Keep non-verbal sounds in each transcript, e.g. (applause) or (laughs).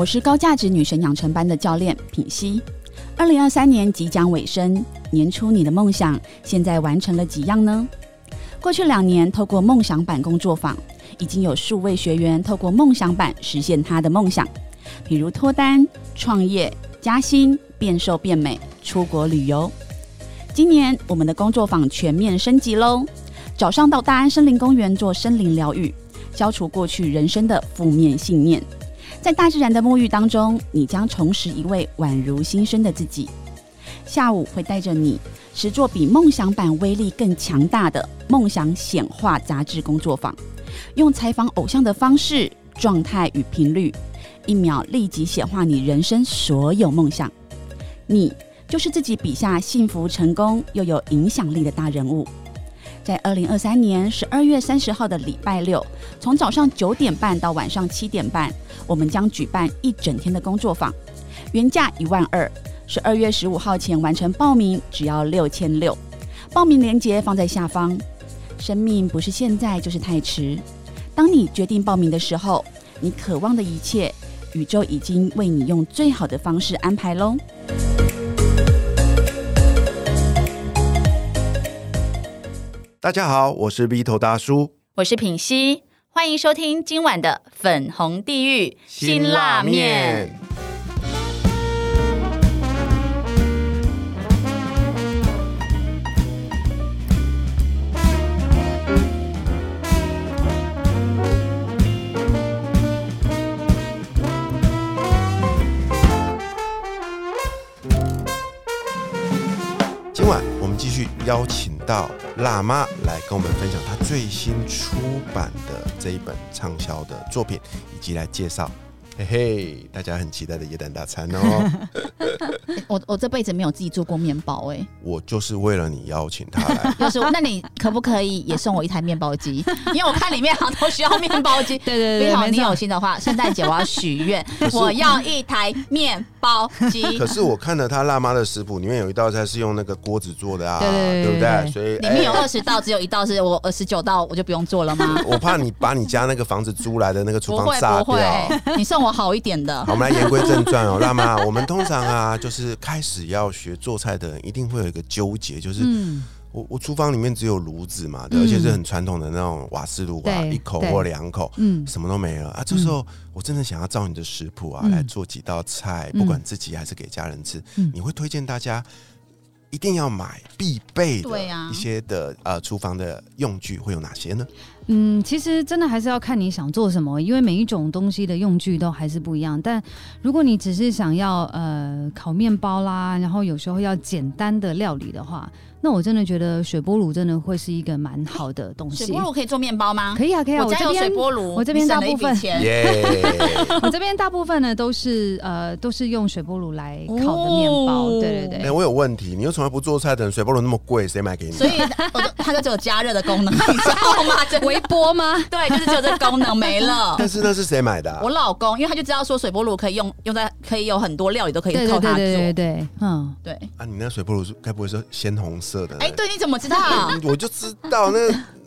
我是高价值女神养成班的教练品熙。二零二三年即将尾声，年初你的梦想现在完成了几样呢？过去两年，透过梦想版工作坊，已经有数位学员透过梦想版实现他的梦想，比如脱单、创业、加薪、变瘦变美、出国旅游。今年我们的工作坊全面升级喽！早上到大安森林公园做森林疗愈，消除过去人生的负面信念。在大自然的沐浴当中，你将重拾一位宛如新生的自己。下午会带着你实做比梦想版威力更强大的梦想显化杂志工作坊，用采访偶像的方式、状态与频率，一秒立即显化你人生所有梦想。你就是自己笔下幸福、成功又有影响力的大人物。在二零二三年十二月三十号的礼拜六，从早上九点半到晚上七点半，我们将举办一整天的工作坊，原价一万二，十二月十五号前完成报名只要六千六，报名链接放在下方。生命不是现在就是太迟，当你决定报名的时候，你渴望的一切，宇宙已经为你用最好的方式安排喽。大家好，我是 V 头大叔，我是品熙，欢迎收听今晚的粉红地狱辛辣面。今晚我们继续邀请到辣妈来跟我们分享她最新出版的这一本畅销的作品，以及来介绍，嘿嘿，大家很期待的耶诞大餐哦。(laughs) 我我这辈子没有自己做过面包哎、我就是为了你邀请他来，(laughs) 就是那你可不可以也送我一台面包机？因为我看里面好像都需要面包机。对对对，幸好你有心的话，圣诞节我要许愿，我要一台面包机可。是我看了他辣妈的食谱，里面有一道菜是用那个锅子做的啊，对对对不对对对？所以里面有哎二十道，只有一道是我二十九道，我就不用做了吗？(laughs) 我怕你把你家那个房子租来的那个厨房炸掉。，你送我好一点的好，。我们来言归正传哦，辣妈，我们通常啊，就是开始要学做菜的人，一定会有一个纠结，就是嗯，我我厨房里面只有炉子嘛，而且是很传统的那种瓦斯炉啊，一口或两口，嗯。什么都没了。啊。这时候我真的想要照你的食谱啊，嗯。来做几道菜，嗯不管自己还是给家人吃，嗯。你会推荐大家一定要买必备的对啊一些的呃厨房的用具会有哪些呢？嗯，其实真的还是要看你想做什么，因为每一种东西的用具都还是不一样。但如果你只是想要呃烤面包啦，然后有时候要简单的料理的话，那我真的觉得水波炉真的会是一个蛮好的东西。水波炉可以做面包吗？可以啊，可以啊，我家有这边水波炉，我这边你省了一大部分笔钱。耶！(laughs) 我这边大部分呢都是呃都是用水波炉来烤的面包，对对对哎、对。我有问题，你又从来不做菜等，水波炉那么贵，谁买给你？所以 (laughs) 它就只有加热的功能，你知道吗？(laughs) 微波吗？对，就是只有这个功能没了。但是那是谁买的、啊我？老公，因为他就知道说水波炉可以用用在可以有很多料理都可以靠它做。对对对对，嗯，对啊，你那水波炉是该不会是鲜红色的？哎、对，你怎么知道？嗯 (laughs) 我就知道那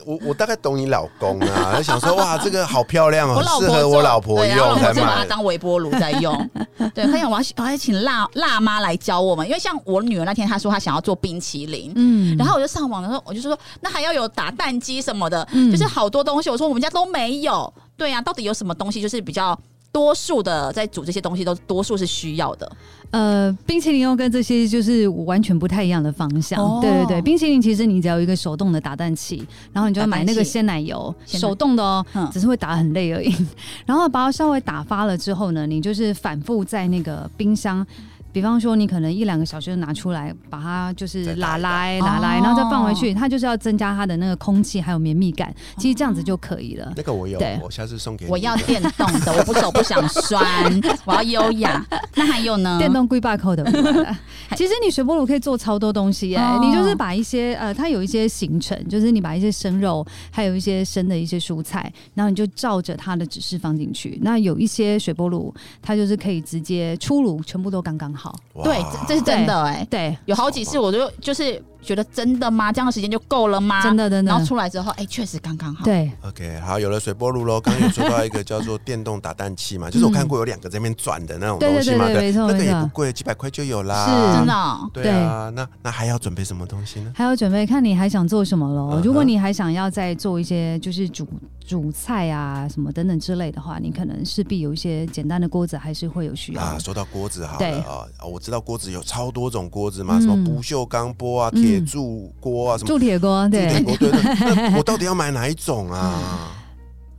我我大概懂你老公啊，(laughs) 想说哇，这个好漂亮哦，我老婆适合我老婆用就把它买。当微波炉在用。(laughs) 对，他想我要我要请辣辣妈来教我们，因为像我女儿那天她说她想要做冰淇淋，嗯然后我就上网的时候，我就说那还要有打蛋机什么的，嗯就是好多东西。我说我们家都没有。对啊，到底有什么东西就是比较多数的在煮这些东西都多数是需要的？呃，冰淇淋又跟这些就是完全不太一样的方向。哦对对对，冰淇淋其实你只要有一个手动的打蛋器，然后你就要买那个鲜奶油，手动的哦，嗯只是会打很累而已。(laughs) 然后把它稍微打发了之后呢，你就是反复在那个冰箱。比方说，你可能一两个小时就拿出来，把它就是拉来拉来，哦然后再放回去，它就是要增加它的那个空气还有绵密感。其实这样子就可以了。那个我有对，我下次送给你。我要电动的，我不手不想酸，(laughs) 我要优雅。那还有呢？电动龟把扣的。(laughs) 其实你水波炉可以做超多东西耶、哦你就是把一些呃，它有一些行程，就是你把一些生肉，还有一些生的一些蔬菜，然后你就照着它的指示放进去。那有一些水波炉，它就是可以直接出炉，全部都刚刚好。好。哇对，这这是真的哎、对，有好几次我就就是觉得真的吗？这样的时间就够了吗？真的真的然后出来之后，哎、确实刚刚好。对 OK，好，有了水波炉喽。刚刚有说到一个叫做电动打蛋器嘛，就是我看过有两个在那边转的那种东西嘛，对那个也不贵，几百块就有啦。是真的、哦。对啊，那那还要准备什么东西呢？还要准备看你还想做什么喽。嗯如果你还想要再做一些就是煮煮菜啊什么等等之类的话，你可能势必有一些简单的锅子还是会有需要啊，的。说到锅子好了啊、啊我知道锅子有超多种锅子嘛，嗯什么不锈钢锅啊、嗯铁铸锅啊，什么铸铁锅，对，铸铁锅，对对。那我到底要买哪一种啊？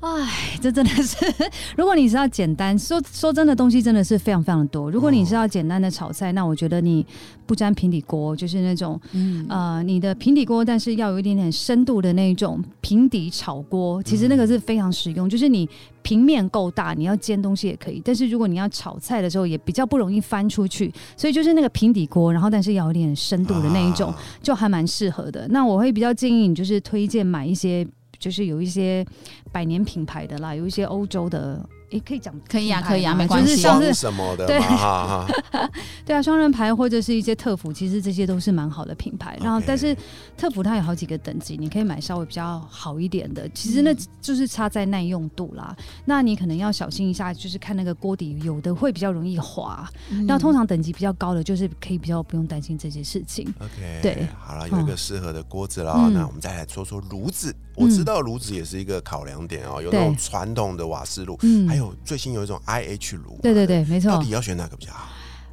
哎，这真的是，(laughs) 如果你是要简单说说真的，东西真的是非常非常多。如果你是要简单的炒菜，那我觉得你不沾平底锅，就是那种嗯，呃，你的平底锅，但是要有一点点深度的那种平底炒锅，其实那个是非常实用。就是你平面够大，你要煎东西也可以，但是如果你要炒菜的时候，也比较不容易翻出去。所以就是那个平底锅，然后但是要有点深度的那一种，啊就还蛮适合的。那我会比较建议你，就是推荐买一些，就是有一些百年品牌的啦，有一些欧洲的，也，可以讲可以啊可以啊没关系就是像是什么的对嘛，哈哈。(laughs) 对啊，双人牌或者是一些特服，其实这些都是蛮好的品牌。然后但是特服它有好几个等级，你可以买稍微比较好一点的。其实那就是差在耐用度啦。那你可能要小心一下，就是看那个锅底，有的会比较容易滑。嗯那通常等级比较高的，就是可以比较不用担心这些事情。OK，对好了，有一个适合的锅子了，嗯那我们再来说说炉子。我知道炉子也是一个考量点哦，有那种传统的瓦斯炉，嗯还有最新有一种 IH 炉。对对对，没错到。底要选哪个比较好？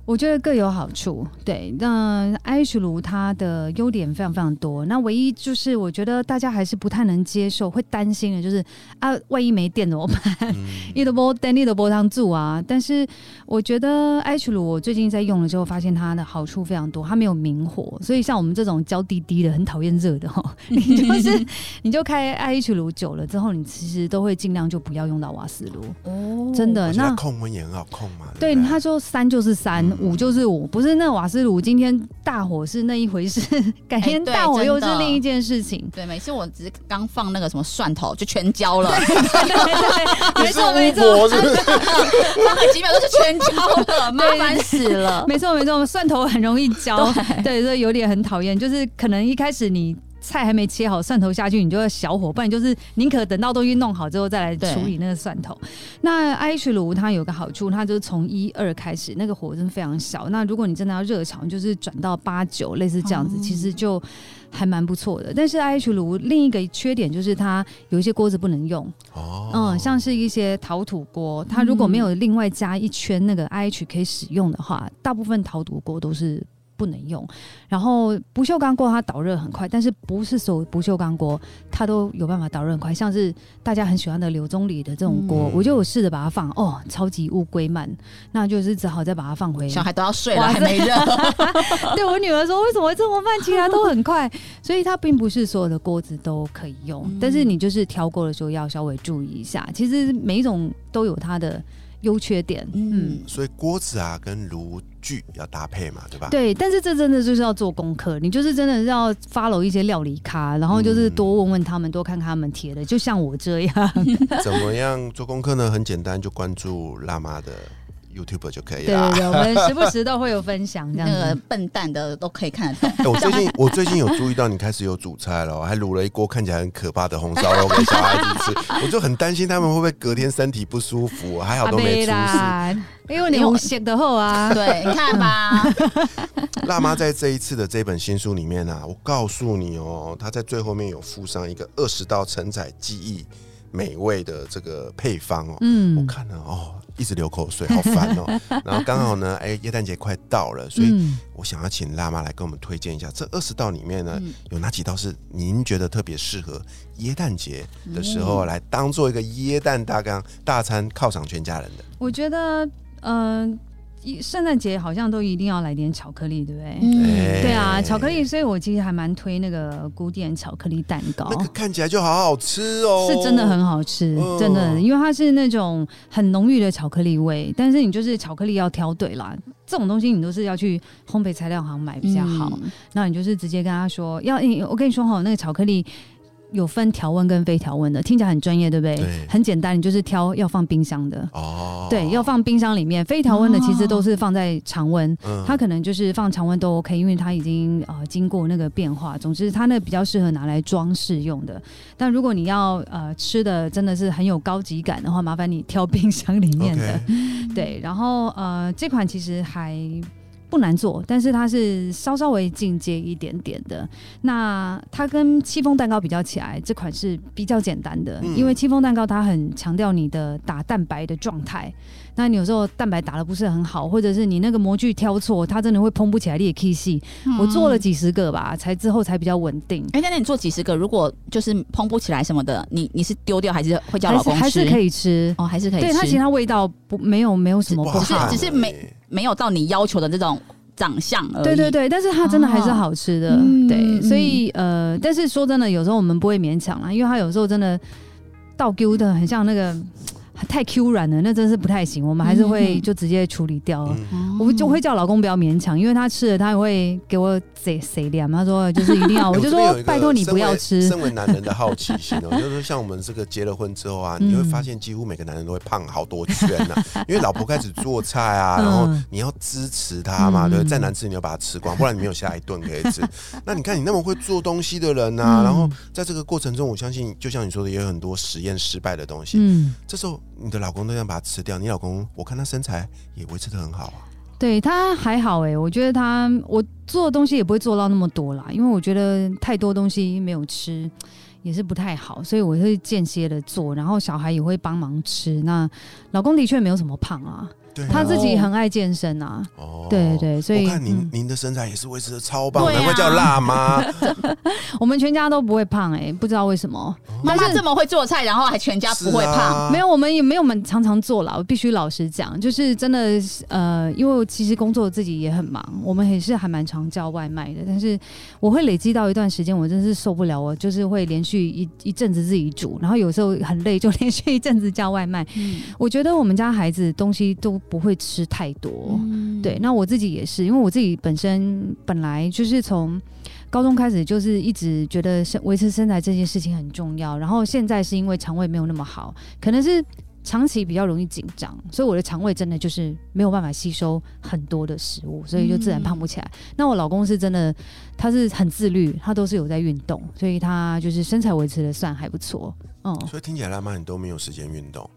我觉得各有好处。对，那 IH 炉它的优点非常非常多。那唯一就是我觉得大家还是不太能接受，会担心的就是啊，万一没电怎么办？嗯，一的波电你的波汤住啊。但是我觉得 IH 炉我最近在用了之后，发现它的好处非常多，它没有明火，所以像我们这种娇滴滴的、很讨厌热的 (laughs) 哈，你就是你就开 IH 炉久了之后，你其实都会尽量就不要用到瓦斯炉。哦真的那控温也很好控嘛。对，不他说三就是三，嗯五就是五，不是那瓦斯炉今天大火是那一回事，改天大火又是另一件事情。对，每次我只是刚放那个什么蒜头就全焦了，(laughs) 没错没错，(laughs) 几秒钟就全焦了，麻烦死了。没错没错，蒜头很容易焦，对对，所以有点很讨厌，就是可能一开始你。菜还没切好，蒜头下去，你就要小火，不然就是宁可等到东西弄好之后再来处理那个蒜头。那 IH 炉它有个好处，它就是从一二开始，那个火真的非常小。那如果你真的要热炒，就是转到八九，类似这样子，哦其实就还蛮不错的。但是 IH 炉另一个缺点就是它有一些锅子不能用，哦嗯，像是一些陶土锅，它如果没有另外加一圈那个 IH 可以使用的话，大部分陶土锅都是不能用。然后不锈钢锅它导热很快，但是不是所有不锈钢锅它都有办法导热很快，像是大家很喜欢的柳宗理的这种锅，嗯我就有试着把它放，哦，超级乌龟慢，那就是只好再把它放回。小孩都要睡了，(laughs) 还没热。(laughs) 对我女儿说，为什么会这么慢？其他都很快，(laughs) 所以它并不是所有的锅子都可以用，嗯但是你就是挑锅的时候要稍微注意一下。其实每一种都有它的优缺点，嗯。嗯，所以锅子啊跟炉具要搭配嘛，对吧？对，但是这真的就是要做功课，你就是真的是要 follow 一些料理咖，然后就是多问问他们，多看看他们贴的，就像我这样。(laughs) 怎么样做功课呢？很简单，就关注辣妈的 YouTube 就可以对啦对。对，我们时不时都会有分享这样那个子。笨蛋的都可以看得懂。(laughs) 哎、我最近 (laughs) 我最近有注意到你开始有煮菜了哦，还卤了一锅看起来很可怕的红烧肉给小孩子吃，(laughs) 我就很担心他们会不会隔天身体不舒服，还好都没出事。啦，因为你红写的后啊。对，你看吧，辣妈在这一次的这本新书里面啊，我告诉你哦，她在最后面有附上一个二十道承载记忆美味的这个配方哦。我嗯，看了哦，一直流口水，好烦哦。(laughs) 然后刚好呢，哎，耶诞节快到了，所以嗯我想要请辣妈来跟我们推荐一下，这二十道里面呢，嗯有哪几道是您觉得特别适合耶诞节的时嗯候来当做一个耶诞大纲大餐犒赏全家人的？我觉得，嗯、一圣诞节好像都一定要来点巧克力，对不对？嗯，哎对啊，巧克力，所以我其实还蛮推那个古典巧克力蛋糕。那个看起来就好好吃哦，是真的很好吃，嗯真的，因为它是那种很浓郁的巧克力味，但是你就是巧克力要挑对啦，这种东西你都是要去烘焙材料行买比较好。嗯那你就是直接跟他说要，诶我跟你说哈，那个巧克力有分调温跟非调温的，听起来很专业，对不对？对很简单，你就是挑要放冰箱的。哦，对，要放冰箱里面。非调温的其实都是放在常温，嗯它可能就是放常温都 OK，因为它已经呃经过那个变化。总之，它那比较适合拿来装饰用的。但如果你要呃吃的真的是很有高级感的话，麻烦你挑冰箱里面的。对，然后呃这款其实还。不难做，但是它是稍稍微进阶一点点的。那它跟戚风蛋糕比较起来，这款是比较简单的，嗯因为戚风蛋糕它很强调你的打蛋白的状态。那你有时候蛋白打的不是很好，或者是你那个模具挑错，它真的会蓬不起来，裂 K 细。我做了几十个吧，才之后才比较稳定。哎、那那你做几十个，如果就是烹不起来什么的，你你是丢掉还是会叫还是老公吃？还是可以吃，哦，还是可以吃。对它其他味道不没有没有什么不好不好看，只是没没有到你要求的这种长相而已。对对对，但是它真的还是好吃的，嗯对，嗯所以呃，但是说真的，有时候我们不会勉强啦，因为它有时候真的倒丢的很像那个太 Q 软了，那真是不太行，我们还是会嗯就直接处理掉。嗯哦我就会叫老公不要勉强，因为他吃了他也会给我谁谁脸，他说就是一定要，(laughs) 我就说拜托你不要吃。身为身为男人的好奇心哦，(laughs) 就是像我们这个结了婚之后啊，嗯你会发现几乎每个男人都会胖好多圈呢、因为老婆开始做菜啊，嗯 (laughs) 然后你要支持她嘛，嗯对不对，再难吃你要把它吃光，不然你没有下一顿可以吃。那你看你那么会做东西的人啊，嗯然后在这个过程中，我相信就像你说的，也有很多实验失败的东西。嗯，这时候你的老公都想把它吃掉，你老公我看他身材也维持的很好啊。对他还好哎、我觉得他我做的东西也不会做到那么多啦，因为我觉得太多东西没有吃也是不太好，所以我会间歇的做，然后小孩也会帮忙吃。那老公的确没有什么胖啊，对啊，他自己很爱健身啊，哦对对，所以我看您、嗯您的身材也是维持的超棒，难怪叫辣妈。(laughs) 我们全家都不会胖哎、不知道为什么。妈妈这么会做菜，然后还全家不会胖，啊没有，我们也没有我们常常做啦。我必须老实讲，就是真的，呃，因为我其实工作自己也很忙，我们也是还蛮常叫外卖的。但是我会累积到一段时间，我真是受不了，我就是会连续一一阵子自己煮，然后有时候很累，就连续一阵子叫外卖。嗯我觉得我们家孩子东西都不会吃太多，嗯对，那我自己也是，因为我自己本身本来就是从高中开始就是一直觉得身维持身材这件事情很重要，然后现在是因为肠胃没有那么好，可能是长期比较容易紧张，所以我的肠胃真的就是没有办法吸收很多的食物，所以就自然胖不起来。那我老公是真的，他是很自律，他都是有在运动，所以他就是身材维持的算还不错。嗯，所以听起来辣妈你都没有时间运动。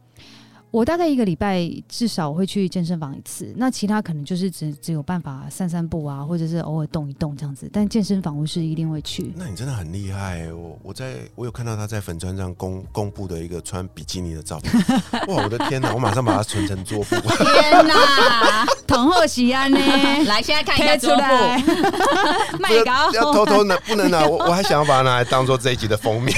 我大概一个礼拜至少会去健身房一次，那其他可能就是只只有办法散散步啊，或者是偶尔动一动这样子。但健身房我是一定会去。那你真的很厉害欸、我我在我有看到他在粉砖上公公布的一个穿比基尼的照片，(laughs) 哇，我的天哪！我马上把它存成桌布。天哪！(laughs) 同贺喜安呢？来，现在看一下桌布，来，(laughs) 卖要高要偷偷拿，不能拿。我我还想要把它拿来当做这一集的封面。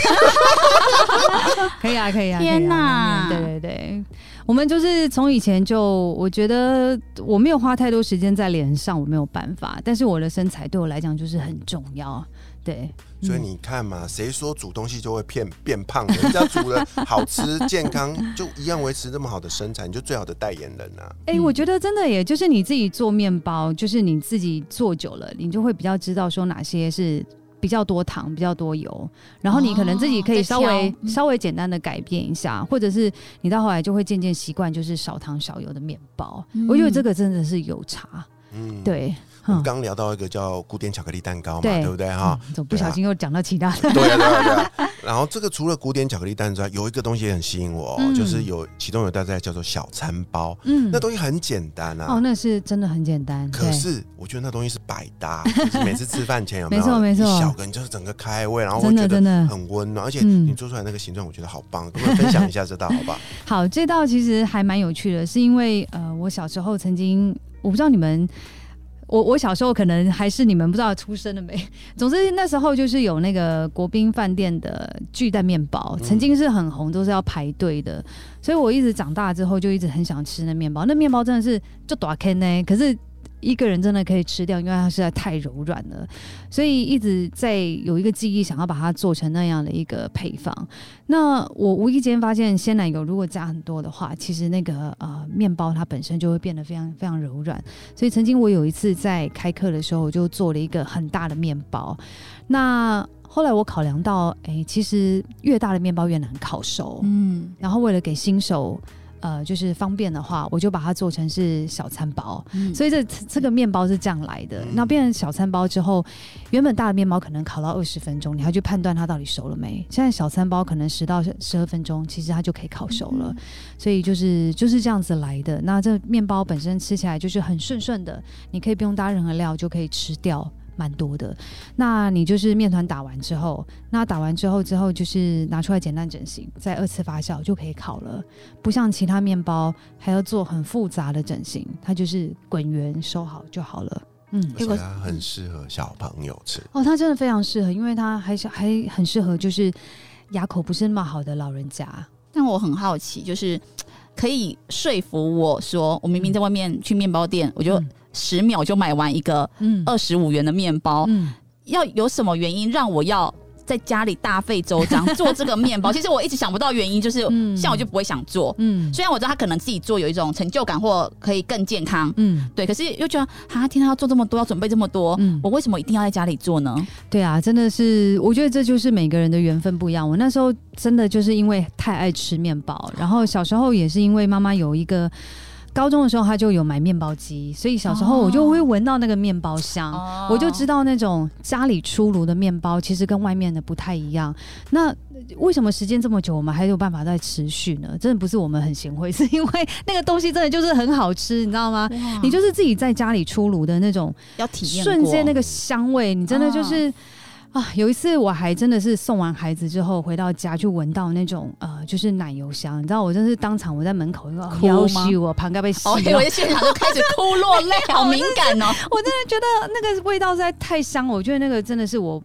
可以啊，可以啊！天哪哪！对对对，我们就是从以前就，我觉得我没有花太多时间在脸上，我没有办法，但是我的身材对我来讲就是很重要。对，所以你看嘛，谁说煮东西就会变变胖？人家煮了好吃健康，就一样维持这么好的身材，你就最好的代言人啊！哎、嗯我觉得真的也，就是你自己做面包，就是你自己做久了，你就会比较知道说哪些是比较多糖、比较多油，然后你可能自己可以哦稍微、稍微简单的改变一下，或者是你到后来就会渐渐习惯就是少糖少油的面包。嗯我觉得这个真的是有差，嗯，。对，我们嗯，刚聊到一个叫古典巧克力蛋糕嘛，对对不对哈？总不小心又讲到其他的？对啊，对啊，对啊。(laughs) 然后这个除了古典巧克力蛋之外，有一个东西也很吸引我、就是有其中有大家叫做小餐包，嗯那东西很简单啊。哦，那是真的很简单，可是我觉得那东西是百搭，就是每次吃饭前有没有？(laughs) 没错没错一小个你就是整个开胃，然后会真觉得的真的很温暖，而且嗯你做出来那个形状，我觉得好棒。跟我们分享一下这道好不好？(laughs) 好，这道其实还蛮有趣的，是因为呃，我小时候曾经，我不知道你们。我我小时候可能还是你们不知道出生了没。总之那时候就是有那个国宾饭店的巨蛋面包，嗯曾经是很红，都是要排队的。所以我一直长大之后就一直很想吃那面包。那面包真的是就短 K 呢，可是一个人真的可以吃掉，因为它实在太柔软了。所以一直在有一个记忆，想要把它做成那样的一个配方。那我无意间发现，鲜奶油如果加很多的话，其实那个呃面包它本身就会变得非常非常柔软。所以曾经我有一次在开课的时候，我就做了一个很大的面包。那后来我考量到，哎、其实越大的面包越难烤熟，嗯，然后为了给新手。呃，就是方便的话，我就把它做成是小餐包，嗯所以这这个面包是这样来的。嗯那变成小餐包之后，原本大的面包可能烤到二十分钟，你还去判断它到底熟了没。现在小餐包可能十到十二分钟，其实它就可以烤熟了。嗯所以就是就是这样子来的。那这面包本身吃起来就是很顺顺的，你可以不用搭任何料就可以吃掉。蛮多的，那你就是面团打完之后，那打完之后之后就是拿出来简单整形，再二次发酵就可以烤了。不像其他面包还要做很复杂的整形，它就是滚圆收好就好了。嗯，而且它很适合小朋友吃。哦，它真的非常适合，因为它还是还很适合就是牙口不是那么好的老人家。但我很好奇，就是可以说服我说，我明明在外面去面包店，我就嗯十秒就买完一个嗯二十五元的面包，嗯要有什么原因让我要在家里大费周章做这个面包？(laughs) 其实我一直想不到原因，就是嗯像我就不会想做。嗯虽然我知道他可能自己做有一种成就感，或可以更健康，嗯，对，可是又觉得啊，天啊，要做这么多，要准备这么多，嗯我为什么一定要在家里做呢？对啊，真的是，我觉得这就是每个人的缘分不一样。我那时候真的就是因为太爱吃面包，然后小时候也是因为妈妈有一个。高中的时候，他就有买面包机，所以小时候我就会闻到那个面包香，哦我就知道那种家里出炉的面包其实跟外面的不太一样。那为什么时间这么久，我们还有办法再持续呢？真的不是我们很贤惠，是因为那个东西真的就是很好吃，你知道吗？你就是自己在家里出炉的那种要体验瞬间那个个香味，你真的就是。啊，有一次我还真的是送完孩子之后回到家，就闻到那种呃，就是奶油香，你知道，我真是当场我在门口就哭要吗死我，旁边被吸我在现场就开始哭落泪，(laughs) 好敏感哦。(laughs) 我真的觉得那个味道实在太香了，我觉得那个真的是我，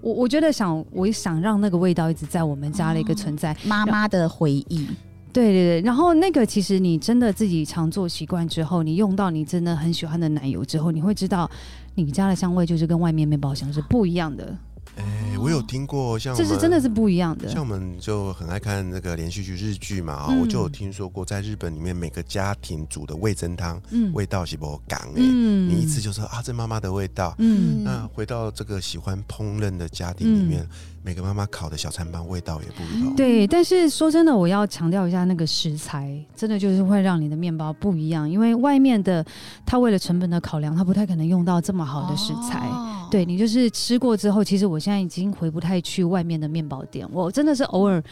我我觉得想，我想让那个味道一直在我们家的一个存在。妈妈的回忆，对对对，然后那个其实你真的自己常做习惯之后，你用到你真的很喜欢的奶油之后，你会知道你家的香味就是跟外面面包香是不一样的，哎、我有听过，像这是真的是不一样的。像我们就很爱看那个连续剧、日剧嘛，我就有听说过，在日本里面每个家庭煮的味噌汤，嗯。味道是不港哎，嗯。你一吃就说啊，这妈妈的味道。嗯。那回到这个喜欢烹饪的家庭里面，每个妈妈烤的小餐包味道也不一样。对，但是说真的，我要强调一下，那个食材真的就是会让你的面包不一样，因为外面的它为了成本的考量，它不太可能用到这么好的食材。哦对你就是吃过之后，其实我现在已经回不太去外面的面包店，我真的是偶尔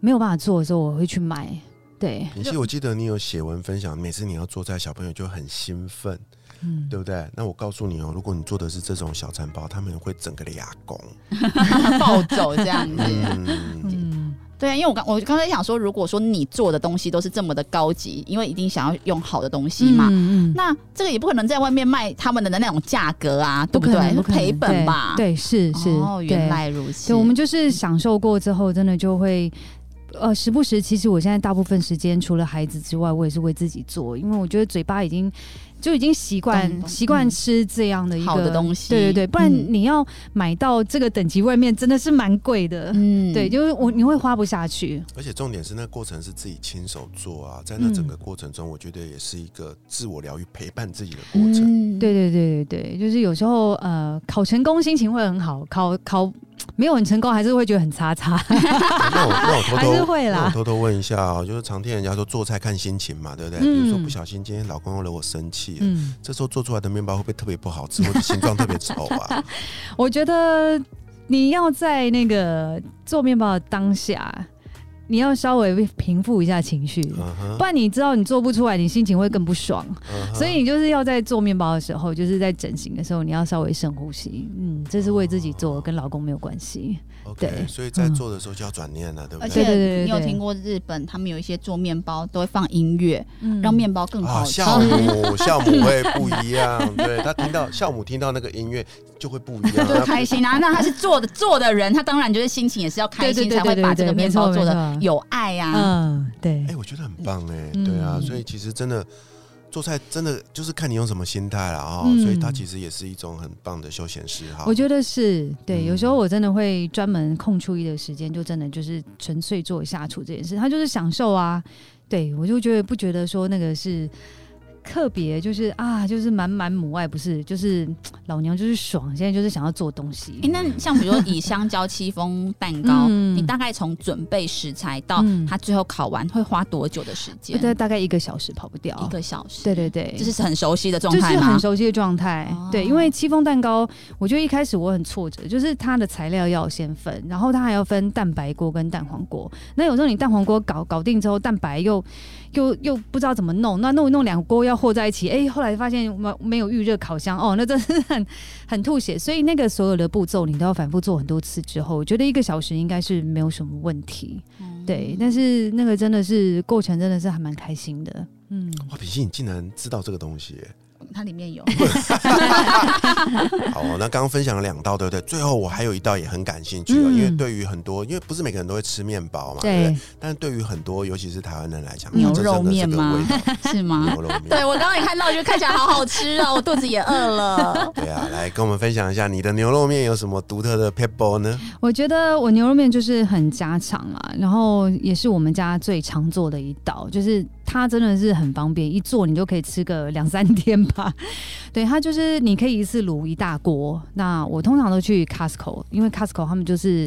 没有办法做的时候，我会去买。对，其实，我记得你有写文分享，每次你要做菜，小朋友就很兴奋，嗯，对不对？那我告诉你哦，如果你做的是这种小餐包，他们会整个的牙拱。(laughs) 暴走这样子。嗯，嗯，对啊，因为我刚我刚才想说，如果说你做的东西都是这么的高级，因为一定想要用好的东西嘛，嗯嗯，那这个也不可能在外面卖他们的那种价格啊，对不可能，对？不可能赔本吧？对，对是是，哦，原来如此。对，我们就是享受过之后，真的就会。呃，时不时，其实我现在大部分时间除了孩子之外，我也是为自己做，因为我觉得嘴巴已经就已经习惯习惯吃这样的一个好的东西对对对，不然嗯你要买到这个等级，外面真的是蛮贵的。嗯对，就是我你会花不下去。而且重点是那个过程是自己亲手做啊，在那整嗯个过程中，我觉得也是一个自我疗愈、陪伴自己的过程。嗯对对对对对，就是有时候呃考成功心情会很好，考考没有很成功还是会觉得很差差。那我那我偷 (laughs) 还是偷会啦那我偷偷问一下啊、就是常听人家说做菜看心情嘛，对不对？嗯比如说不小心今天老公又惹我生气了，嗯，这时候做出来的面包会不会特别不好吃，或者形状特别丑啊？(laughs) 我觉得你要在那个做面包的当下，你要稍微平复一下情绪，不然你知道你做不出来，你心情会更不爽。所以你就是要在做面包的时候，就是在整形的时候，你要稍微深呼吸。嗯，这是为自己做，跟老公没有关系。对所以在做的时候就要转念了，对不而对？对对对且你有听过日本他们有一些做面包都会放音乐，嗯让面包更啊，好吃。酵母酵母会不一样，对他听到酵母听到那个音乐就会不一样，(laughs) 就开心啊！那他是做的做的人，他当然就是心情也是要开心，才会把这个面包做的错有爱啊。嗯，对哎、，我觉得很棒哎、嗯对啊，所以其实真的做菜真的就是看你用什么心态了啊，嗯所以它其实也是一种很棒的休闲嗜好。我觉得是对。嗯有时候我真的会专门空出一的时间，就真的就是纯粹做下厨这件事，他就是享受啊。对我就觉得不觉得说那个是特别就是啊，就是满满母爱，不是，就是老娘就是爽，现在就是想要做东西。哎、那像比如说以香蕉戚风蛋糕，(laughs) 嗯你大概从准备食材到嗯它最后烤完会花多久的时间？对，大概一个小时跑不掉。一个小时。对对对，这是很熟悉的状态就是态？很熟悉的状态。哦对，因为戚风蛋糕，我觉得一开始我很挫折，就是它的材料要先分，然后它还要分蛋白锅跟蛋黄锅。那有时候你蛋黄锅搞搞定之后，蛋白又又又不知道怎么弄，那弄一弄两锅要和在一起，哎、后来发现没没有预热烤箱，哦，那真是很 (laughs) 很吐血。所以那个所有的步骤你都要反复做很多次之后，我觉得一个小时应该是没有什么问题。嗯对，但是那个真的是过程，真的是还蛮开心的。嗯，哇，比心，你竟然知道这个东西耶！它里面有 (laughs) (laughs) 好哦，那刚刚分享了两道，对不对？最后我还有一道也很感兴趣哦，嗯因为对于很多，因为不是每个人都会吃面包嘛，对不对对？，但是对于很多，尤其是台湾人来讲，牛肉面吗 (laughs) 是吗？牛肉面。对我刚刚也看到，我觉得看起来好好吃哦，我肚子也饿了。对啊，来跟我们分享一下你的牛肉面有什么独特的 pebble 呢？我觉得我牛肉面就是很家常啊，然后也是我们家最常做的一道，就是它真的是很方便，一做你就可以吃个两三天吧。(laughs) 对，它就是你可以一次卤一大锅。那我通常都去 Costco，因为 Costco 他们就是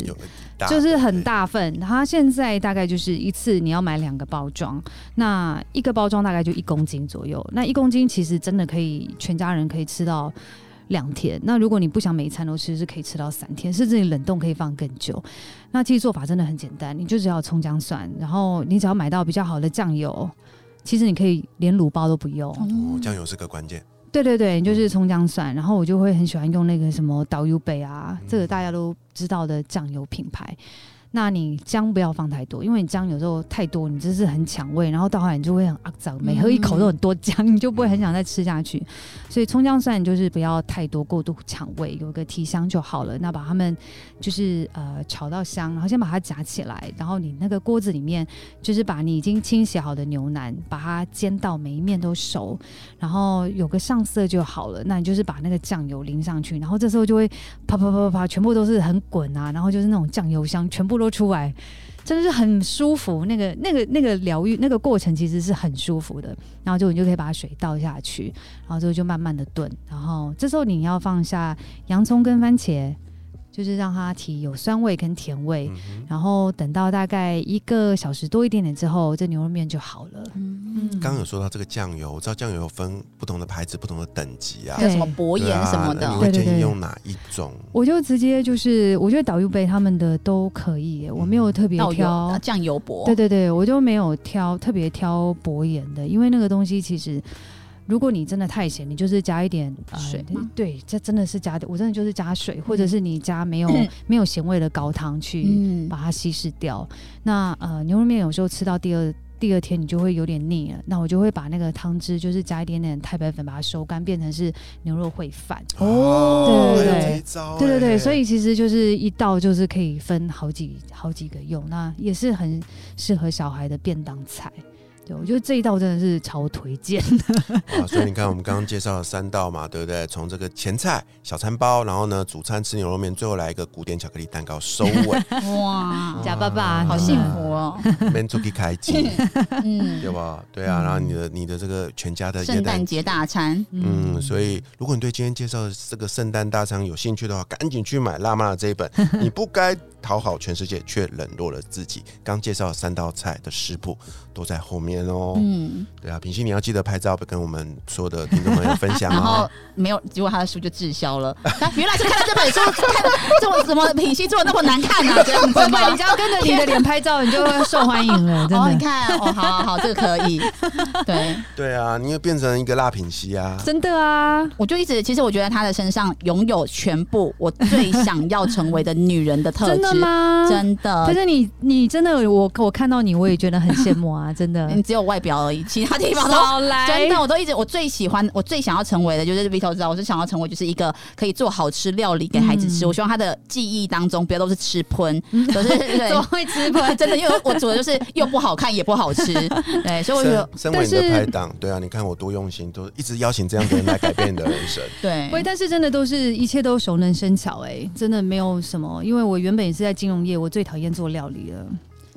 就是很大份，它现在大概就是一次你要买两个包装，那一个包装大概就一公斤左右。那一公斤其实真的可以全家人可以吃到两天。那如果你不想每一餐都吃，是可以吃到三天，甚至你冷冻可以放更久。那其实做法真的很简单，你就只要葱姜蒜，然后你只要买到比较好的酱油，其实你可以连卤包都不用。哦，酱油是个关键。对对对，就是葱姜蒜，然后我就会很喜欢用那个什么导游北啊，这个大家都知道的酱油品牌。那你姜不要放太多，因为你姜有时候太多，你真是很抢味，然后到后来你就会很肮脏，每喝一口都很多姜，你就不会很想再吃下去。所以葱姜蒜就是不要太多，过度抢味，有个提香就好了。那把它们就是呃炒到香，然后先把它夹起来，然后你那个锅子里面就是把你已经清洗好的牛腩，把它煎到每一面都熟，然后有个上色就好了。那你就是把那个酱油淋上去，然后这时候就会啪啪啪啪啪，全部都是很滚啊，然后就是那种酱油香全部说出来，真的是很舒服。那个那个那个疗愈那个过程其实是很舒服的。然后就你就可以把水倒下去，然后之后就慢慢的炖，然后这时候你要放下洋葱跟番茄。就是让它提有酸味跟甜味，嗯，然后等到大概一个小时多一点点之后，这牛肉面就好了。嗯，刚刚有说到这个酱油，我知道酱油有分不同的牌子、不同的等级啊还。有什么薄盐什么的啊你，会建议用哪一种？我就直接就是，我觉得导游杯他们的都可以，我没有特别挑。酱油薄。对对对，我就没有挑特别挑薄盐的，因为那个东西其实，如果你真的太咸，你就是加一点、呃水对，这真的是加的，我真的就是加水，或者是你加没有、(clears throat) 没有咸味的高汤去嗯把它稀释掉。那呃，牛肉面有时候吃到第二。第二天你就会有点腻了，那我就会把那个汤汁，就是加一点点太白粉，把它收干，变成是牛肉烩饭。哦，对对对对对对，哎所以其实就是一道就是可以分好几好几个用，那也是很适合小孩的便当菜。对，我觉得这一道真的是超推荐的。(laughs) 啊，所以你看，我们刚刚介绍了三道嘛，对不对？从这个前菜、小餐包，然后呢，主餐吃牛肉面，最后来一个古典巧克力蛋糕收尾，(laughs) 哇，贾爸爸好幸福哦。m a n t o k i 开机，嗯对，吧？对啊，然后你的你的这个全家的圣诞节大餐，嗯，所以如果你对今天介绍的这个圣诞大餐有兴趣的话，赶紧去买辣妈的这一本。(laughs) 你不该讨好全世界，却冷落了自己。刚介绍的三道菜的食谱都在后面哦。嗯，对啊，品熙，你要记得拍照跟我们所有的听众朋友分享 (laughs) 然后哦。没有，结果他的书就滞销了。他原来是看到这本书，看这么怎么品析做的那么难看啊？(laughs) 这样子吗？你只要跟着你的脸拍照，你就会受欢迎了，(laughs) 真哦，你，看，哦，好好好，这个可以。对，对啊，你又变成一个辣品熙啊。真的啊。我就一直，其实我觉得他的身上拥有全部我最想要成为的女人的特质。真的？吗？真的可。是你，你真的，我我看到你，我也觉得很羡慕啊，真的。你只有外表而已，其他地方都少来，真的，我都一直我最喜欢，我最想要成为的就是 Vito 知道，我是想要成为就是一个可以做好吃料理给孩子吃。嗯我希望他的记忆当中不要都是吃喷，都是 (laughs) 对怎么会吃喷？(laughs) 真的，因为我煮的就是又不好看也不好吃，对，(laughs) 所以我觉得身身为你的拍档，对啊，你看我多用心，都一直邀请这样的人来改变你的人生。对不，但是真的都是一切都熟能生巧哎、真的没有什么，因为我原本也是在金融业，我最讨厌做料理了。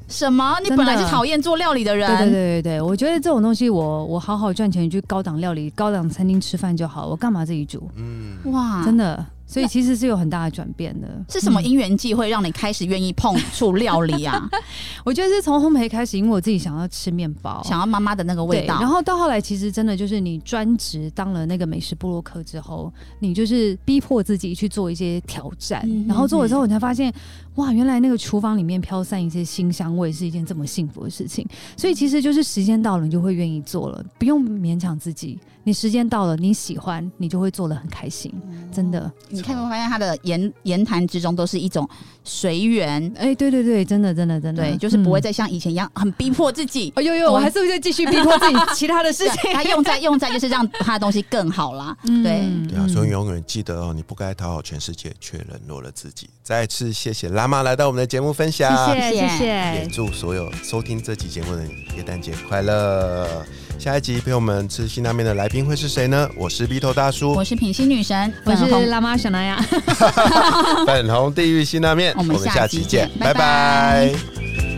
什么？你本来是讨厌做料理的人，对对对对对，我觉得这种东西我我好好赚钱去高档料理、高档餐厅吃饭就好，我干嘛自己煮？嗯，哇，真的，所以其实是有很大的转变的。(laughs) 是什么嗯因缘际会让你开始愿意碰触料理啊？(laughs) 我觉得是从烘焙开始，因为我自己想要吃面包，想要妈妈的那个味，道，然后到后来，其实真的就是你专职当了那个美食部落客之后，你就是逼迫自己去做一些挑战，嗯然后做了之后，你才发现，哇，原来那个厨房里面飘散一些新香味是一件这么幸福的事情。所以其实就是时间到了，你就会愿意做了，不用勉强自己。你时间到了，你喜欢，你就会做的很开心，真的。你看没有发现他的言言谈之中都是一种随缘，哎、对对对，真的真的真的，对，就是不会嗯。再像以前一样很逼迫自己。哎呦呦，我还是会再继续逼迫自己其他的事情。(laughs) 他用在用在就是让他的东西更好啦。对嗯对啊，所以永远记得哦，你不该讨好全世界，却冷落了自己。再次谢谢拉妈来到我们的节目分享，谢谢谢谢也。祝所有收听这期节目的你元旦节快乐。下一集陪我们吃辛拉面的来宾会是谁呢？我是 B 头大叔我，是品心女神，我是辣妈小南呀。(laughs) (laughs) 粉红地狱辛拉面，我们下期见见，拜拜拜拜